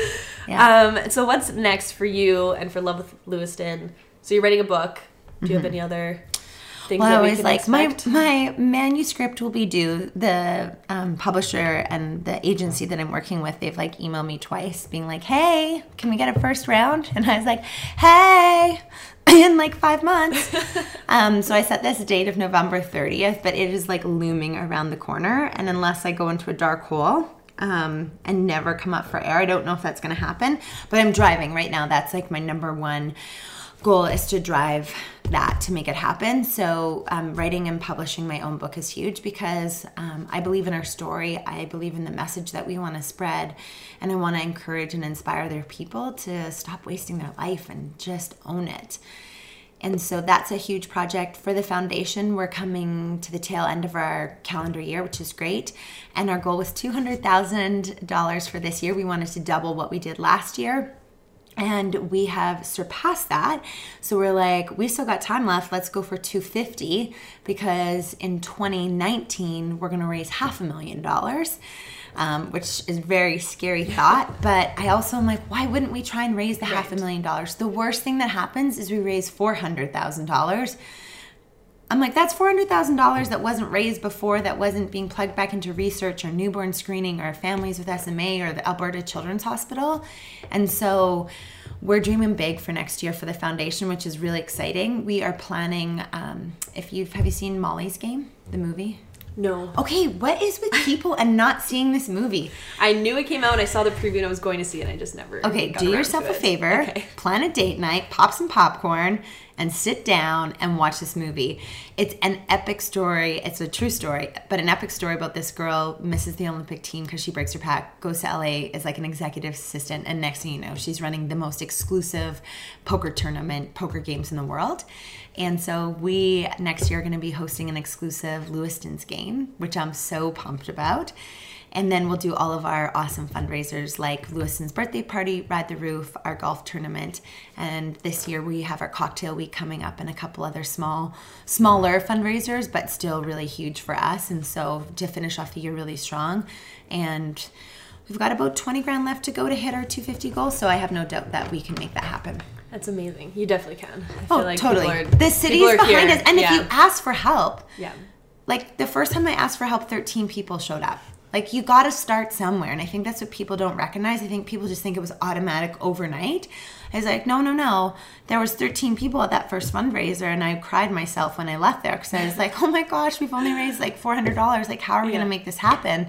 yeah. Um. So what's next for you and for Love with Lewiston? So you're writing a book. Do you mm-hmm. have any other things well, I was like expect? my my manuscript will be due. The um, publisher and the agency that I'm working with, they've like emailed me twice, being like, "Hey, can we get a first round?" And I was like, "Hey." in like five months. um, so I set this date of November 30th, but it is like looming around the corner. And unless I go into a dark hole, um, and never come up for air. I don't know if that's going to happen, but I'm driving right now. That's like my number one goal is to drive that to make it happen. So, um, writing and publishing my own book is huge because um, I believe in our story. I believe in the message that we want to spread. And I want to encourage and inspire other people to stop wasting their life and just own it. And so that's a huge project for the foundation. We're coming to the tail end of our calendar year, which is great. And our goal was $200,000 for this year. We wanted to double what we did last year and we have surpassed that. So we're like we still got time left. Let's go for 250 because in 2019 we're going to raise half a million dollars um, which is very scary thought. But i also am like why wouldn't we try and raise the right. half a million dollars? The worst thing that happens is we raise $400000 I'm like, that's $400,000 that wasn't raised before, that wasn't being plugged back into research or newborn screening or families with SMA or the Alberta Children's Hospital. And so we're dreaming big for next year for the foundation, which is really exciting. We are planning, um, if you've, have you seen Molly's Game, the movie? No. Okay, what is with people and not seeing this movie? I knew it came out. I saw the preview and I was going to see it. And I just never. Okay, do yourself a favor. Okay. Plan a date night, pop some popcorn, and sit down and watch this movie. It's an epic story. It's a true story, but an epic story about this girl misses the Olympic team because she breaks her back, goes to LA as like an executive assistant, and next thing you know, she's running the most exclusive poker tournament, poker games in the world. And so we next year are going to be hosting an exclusive Lewiston's game, which I'm so pumped about. And then we'll do all of our awesome fundraisers like Lewiston's birthday party, Ride the Roof, our golf tournament, and this year we have our cocktail week coming up and a couple other small, smaller fundraisers, but still really huge for us. And so to finish off the year really strong, and we've got about 20 grand left to go to hit our 250 goal. So I have no doubt that we can make that happen. That's amazing. You definitely can. I oh, like totally. Are, the city's behind here. us, and yeah. if you ask for help, yeah. Like the first time I asked for help, 13 people showed up. Like you got to start somewhere, and I think that's what people don't recognize. I think people just think it was automatic overnight. I was like, no, no, no. There was 13 people at that first fundraiser, and I cried myself when I left there because I was like, oh my gosh, we've only raised like $400. Like, how are we yeah. going to make this happen?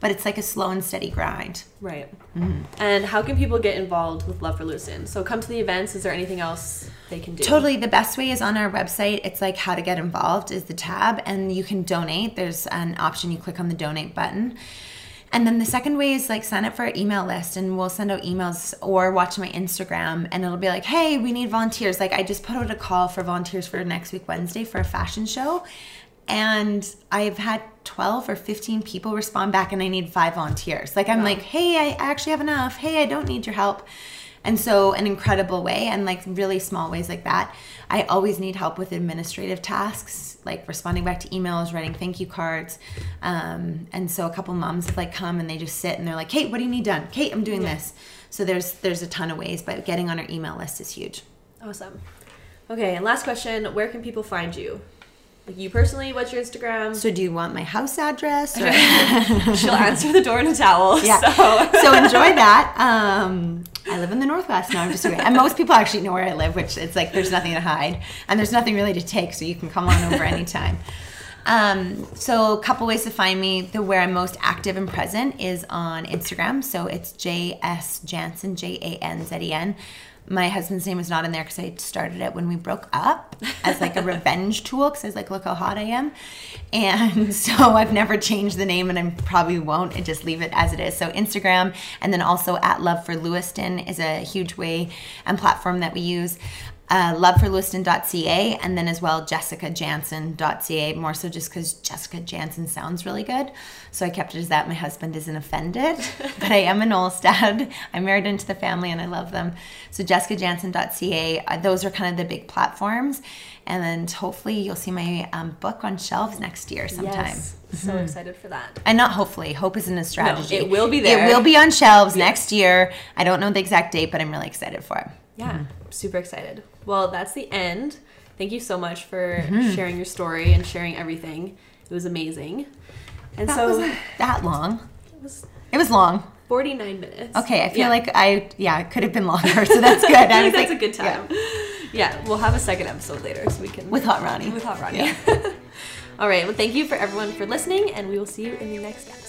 But it's like a slow and steady grind. Right. Mm-hmm. And how can people get involved with Love for Lewiston? So come to the events. Is there anything else they can do? Totally. The best way is on our website. It's like how to get involved is the tab, and you can donate. There's an option. You click on the donate button. And then the second way is like sign up for our email list and we'll send out emails or watch my Instagram and it'll be like, hey, we need volunteers. Like I just put out a call for volunteers for next week, Wednesday, for a fashion show. And I've had 12 or 15 people respond back and I need five volunteers. Like I'm wow. like, hey, I actually have enough. Hey, I don't need your help. And so, an incredible way, and like really small ways like that. I always need help with administrative tasks, like responding back to emails, writing thank you cards. Um, and so, a couple moms have like come and they just sit and they're like, "Kate, what do you need done? Kate, I'm doing this." So there's there's a ton of ways, but getting on our email list is huge. Awesome. Okay, and last question: Where can people find you? Like you personally, what's your Instagram? So, do you want my house address? She'll answer the door in a towel. Yeah. So, so enjoy that. Um, I live in the Northwest. No, I'm just kidding. And most people actually know where I live, which it's like there's nothing to hide and there's nothing really to take, so you can come on over anytime. Um, so a couple ways to find me. The where I'm most active and present is on Instagram. So it's J S Janzen, J A N Z E N. My husband's name is not in there because I started it when we broke up as like a revenge tool because I was like, look how hot I am. And so I've never changed the name and I probably won't and just leave it as it is. So Instagram and then also at Love for Lewiston is a huge way and platform that we use uh, loveforlewiston.ca and then as well jessicajanzen.ca more so just because jessica janzen sounds really good. So i kept it as that. My husband isn't offended but i am an olstad i'm married into the family and i love them. So jessicajanzen.ca uh, those are kind of the big platforms. And then hopefully you'll see my um, book on shelves next year sometime. Yes, so excited for that. and not hopefully hope isn't a strategy it will be there. it will be on shelves next year. I don't know the exact date but i'm really excited for it Yeah, mm-hmm. super excited. Well, that's the end. Thank you so much for mm-hmm. sharing your story and sharing everything. It was amazing. And that so wasn't that long it was it was long 49 minutes. Okay, I feel Yeah. like I yeah, it could have been longer, so that's good. I I think that's like, a good time. Yeah. we'll have a second episode later so we can with Hot Ronnie. with Hot Ronnie. All right. Well, thank you for everyone for listening, and we will see you in the next episode.